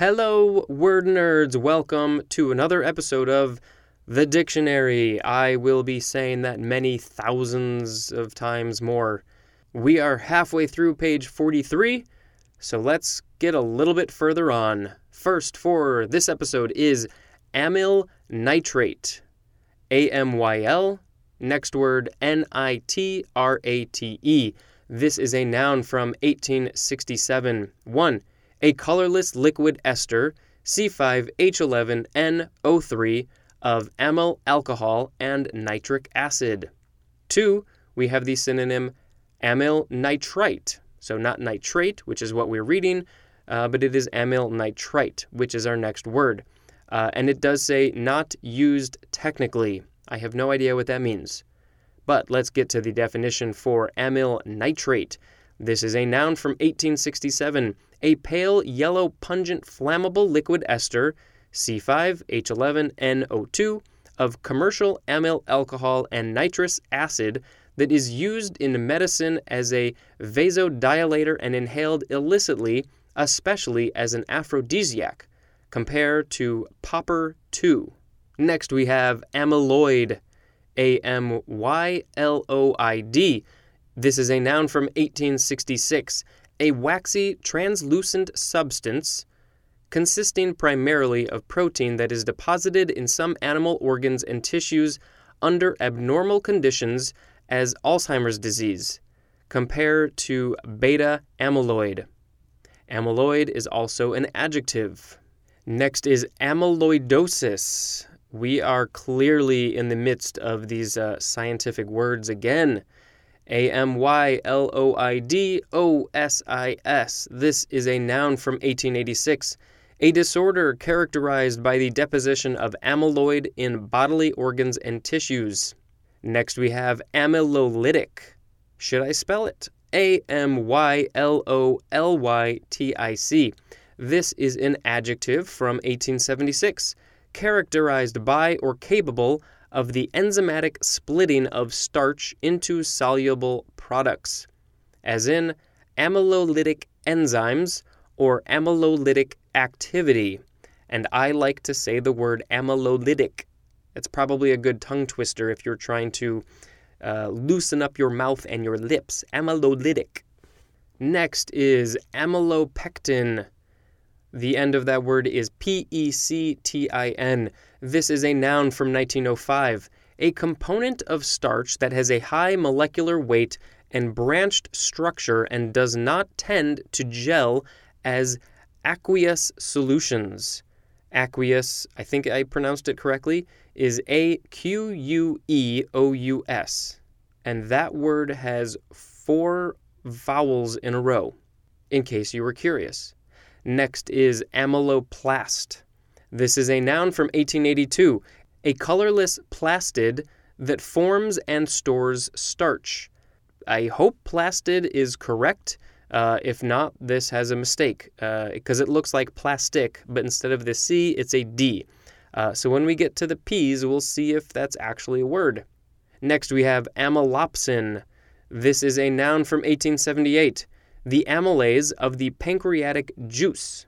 Hello, word nerds. Welcome to another episode of The Dictionary. I will be saying that many thousands of times more. We are halfway through page 43, so let's get a little bit further on. First, for this episode, is amyl nitrate. A M Y L, next word N I T R A T E. This is a noun from 1867. 1 a colorless liquid ester, C5H11NO3, of amyl alcohol and nitric acid. Two, we have the synonym amyl nitrite. So, not nitrate, which is what we're reading, uh, but it is amyl nitrite, which is our next word. Uh, and it does say not used technically. I have no idea what that means. But let's get to the definition for amyl nitrate. This is a noun from 1867 a pale yellow pungent flammable liquid ester, C5H11NO2, of commercial amyl alcohol and nitrous acid that is used in medicine as a vasodilator and inhaled illicitly, especially as an aphrodisiac. Compare to Popper 2. Next, we have amyloid, A M Y L O I D. This is a noun from 1866 a waxy, translucent substance consisting primarily of protein that is deposited in some animal organs and tissues under abnormal conditions as Alzheimer's disease. Compare to beta amyloid. Amyloid is also an adjective. Next is amyloidosis. We are clearly in the midst of these uh, scientific words again. A M Y L O I D O S I S. This is a noun from 1886, a disorder characterized by the deposition of amyloid in bodily organs and tissues. Next, we have amylolytic. Should I spell it? A M Y L O L Y T I C. This is an adjective from 1876, characterized by or capable of the enzymatic splitting of starch into soluble products, as in amylolytic enzymes or amylolytic activity. And I like to say the word amylolytic. It's probably a good tongue twister if you're trying to uh, loosen up your mouth and your lips. Amylolytic. Next is amylopectin. The end of that word is P E C T I N. This is a noun from 1905, a component of starch that has a high molecular weight and branched structure and does not tend to gel as aqueous solutions. Aqueous, I think I pronounced it correctly, is A Q U E O U S. And that word has four vowels in a row, in case you were curious. Next is amyloplast. This is a noun from 1882, a colorless plastid that forms and stores starch. I hope plastid is correct. Uh, if not, this has a mistake because uh, it looks like plastic, but instead of the C, it's a D. Uh, so when we get to the P's, we'll see if that's actually a word. Next, we have amylopsin. This is a noun from 1878 the amylase of the pancreatic juice.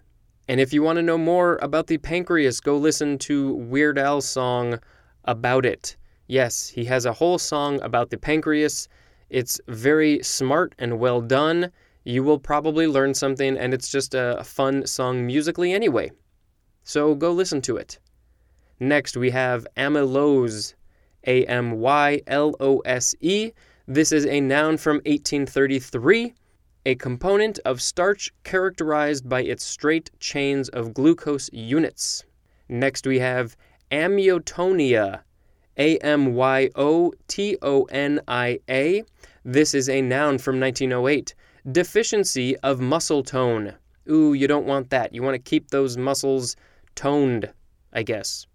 And if you want to know more about the pancreas, go listen to Weird Al's song about it. Yes, he has a whole song about the pancreas. It's very smart and well done. You will probably learn something, and it's just a fun song musically anyway. So go listen to it. Next, we have amylose, A M Y L O S E. This is a noun from 1833 a component of starch characterized by its straight chains of glucose units. Next, we have amyotonia, A M Y O T O N I A. This is a noun from 1908. Deficiency of muscle tone. Ooh, you don't want that. You want to keep those muscles toned, I guess.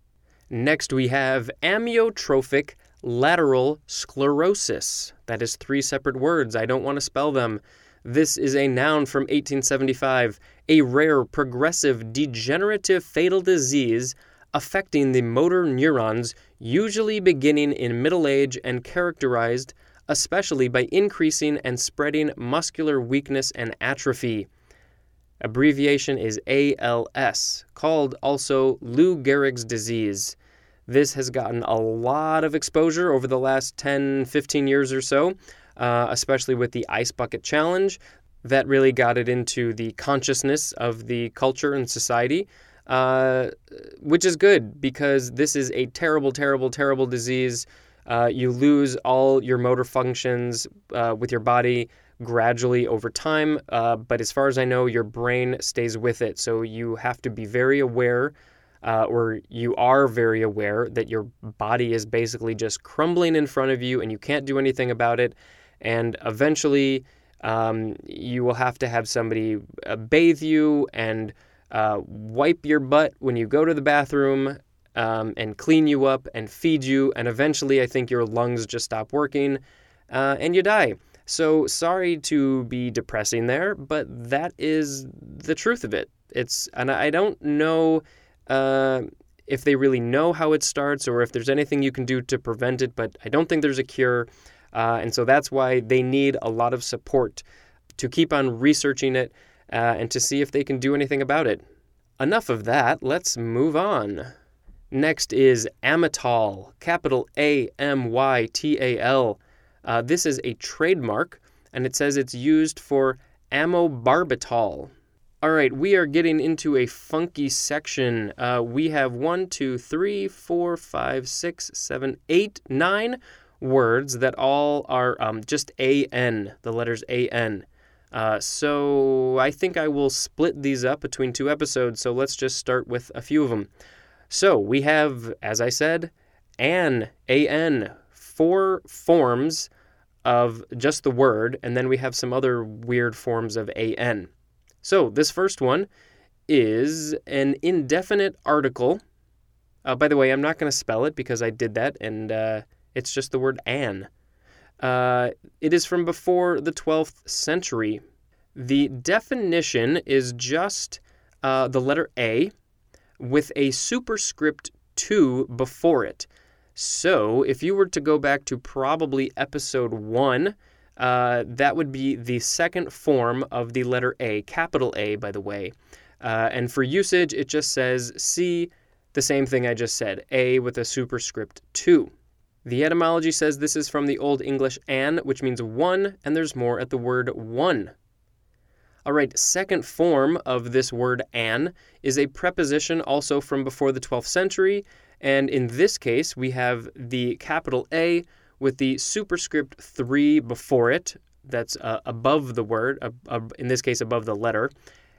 Next, we have amyotrophic lateral sclerosis. That is three separate words. I don't want to spell them. This is a noun from 1875, a rare, progressive, degenerative fatal disease affecting the motor neurons, usually beginning in middle age and characterized especially by increasing and spreading muscular weakness and atrophy. Abbreviation is ALS, called also Lou Gehrig's disease. This has gotten a lot of exposure over the last 10, 15 years or so, uh, especially with the Ice Bucket Challenge. That really got it into the consciousness of the culture and society, uh, which is good because this is a terrible, terrible, terrible disease. Uh, you lose all your motor functions uh, with your body gradually over time. Uh, but as far as I know, your brain stays with it. So you have to be very aware, uh, or you are very aware, that your body is basically just crumbling in front of you and you can't do anything about it. And eventually, um, you will have to have somebody uh, bathe you and uh, wipe your butt when you go to the bathroom. Um, and clean you up and feed you, and eventually, I think your lungs just stop working uh, and you die. So sorry to be depressing there, but that is the truth of it. It's and I don't know uh, if they really know how it starts or if there's anything you can do to prevent it, but I don't think there's a cure, uh, and so that's why they need a lot of support to keep on researching it uh, and to see if they can do anything about it. Enough of that. Let's move on. Next is Amytal, capital A M Y T A L. Uh, this is a trademark, and it says it's used for amobarbital. All right, we are getting into a funky section. Uh, we have one, two, three, four, five, six, seven, eight, nine words that all are um, just AN, the letters AN. Uh, so I think I will split these up between two episodes. So let's just start with a few of them. So we have, as I said, an, AN, four forms of just the word, and then we have some other weird forms of an. So this first one is an indefinite article. Uh, by the way, I'm not going to spell it because I did that, and uh, it's just the word an. Uh, it is from before the 12th century. The definition is just uh, the letter A with a superscript 2 before it. So, if you were to go back to probably episode one, uh, that would be the second form of the letter A, capital A, by the way. Uh, and for usage, it just says C, the same thing I just said, A with a superscript 2. The etymology says this is from the Old English an, which means one, and there's more at the word one. All right, second form of this word an is a preposition also from before the 12th century, and in this case, we have the capital A with the superscript 3 before it. That's uh, above the word, uh, uh, in this case, above the letter.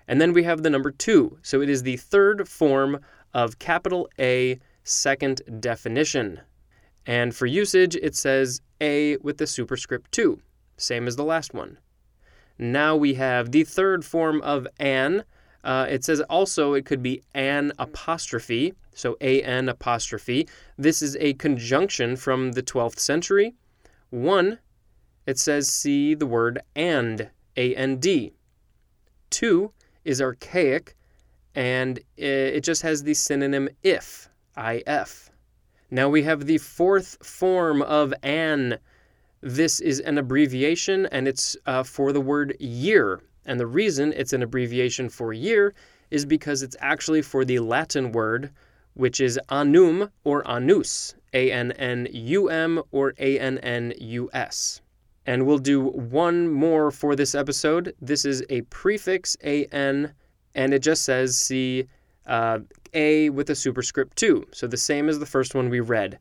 And then we have the number 2. So it is the third form of capital A second definition. And for usage, it says A with the superscript 2, same as the last one. Now we have the third form of an. Uh, it says also it could be an apostrophe, so an apostrophe. This is a conjunction from the 12th century. One, it says see the word and, A-N-D. Two is archaic, and it just has the synonym if, I-F. Now we have the fourth form of an. This is an abbreviation, and it's uh, for the word year. And the reason it's an abbreviation for year is because it's actually for the Latin word which is annum or annus, A N N U M or A N N U S. And we'll do one more for this episode. This is a prefix A N, and it just says see uh, A with a superscript 2. So the same as the first one we read.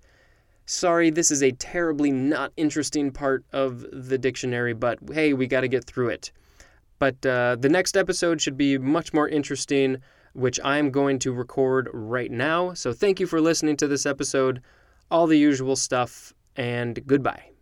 Sorry, this is a terribly not interesting part of the dictionary, but hey, we got to get through it. But uh, the next episode should be much more interesting which I'm going to record right now. So thank you for listening to this episode, all the usual stuff, and goodbye.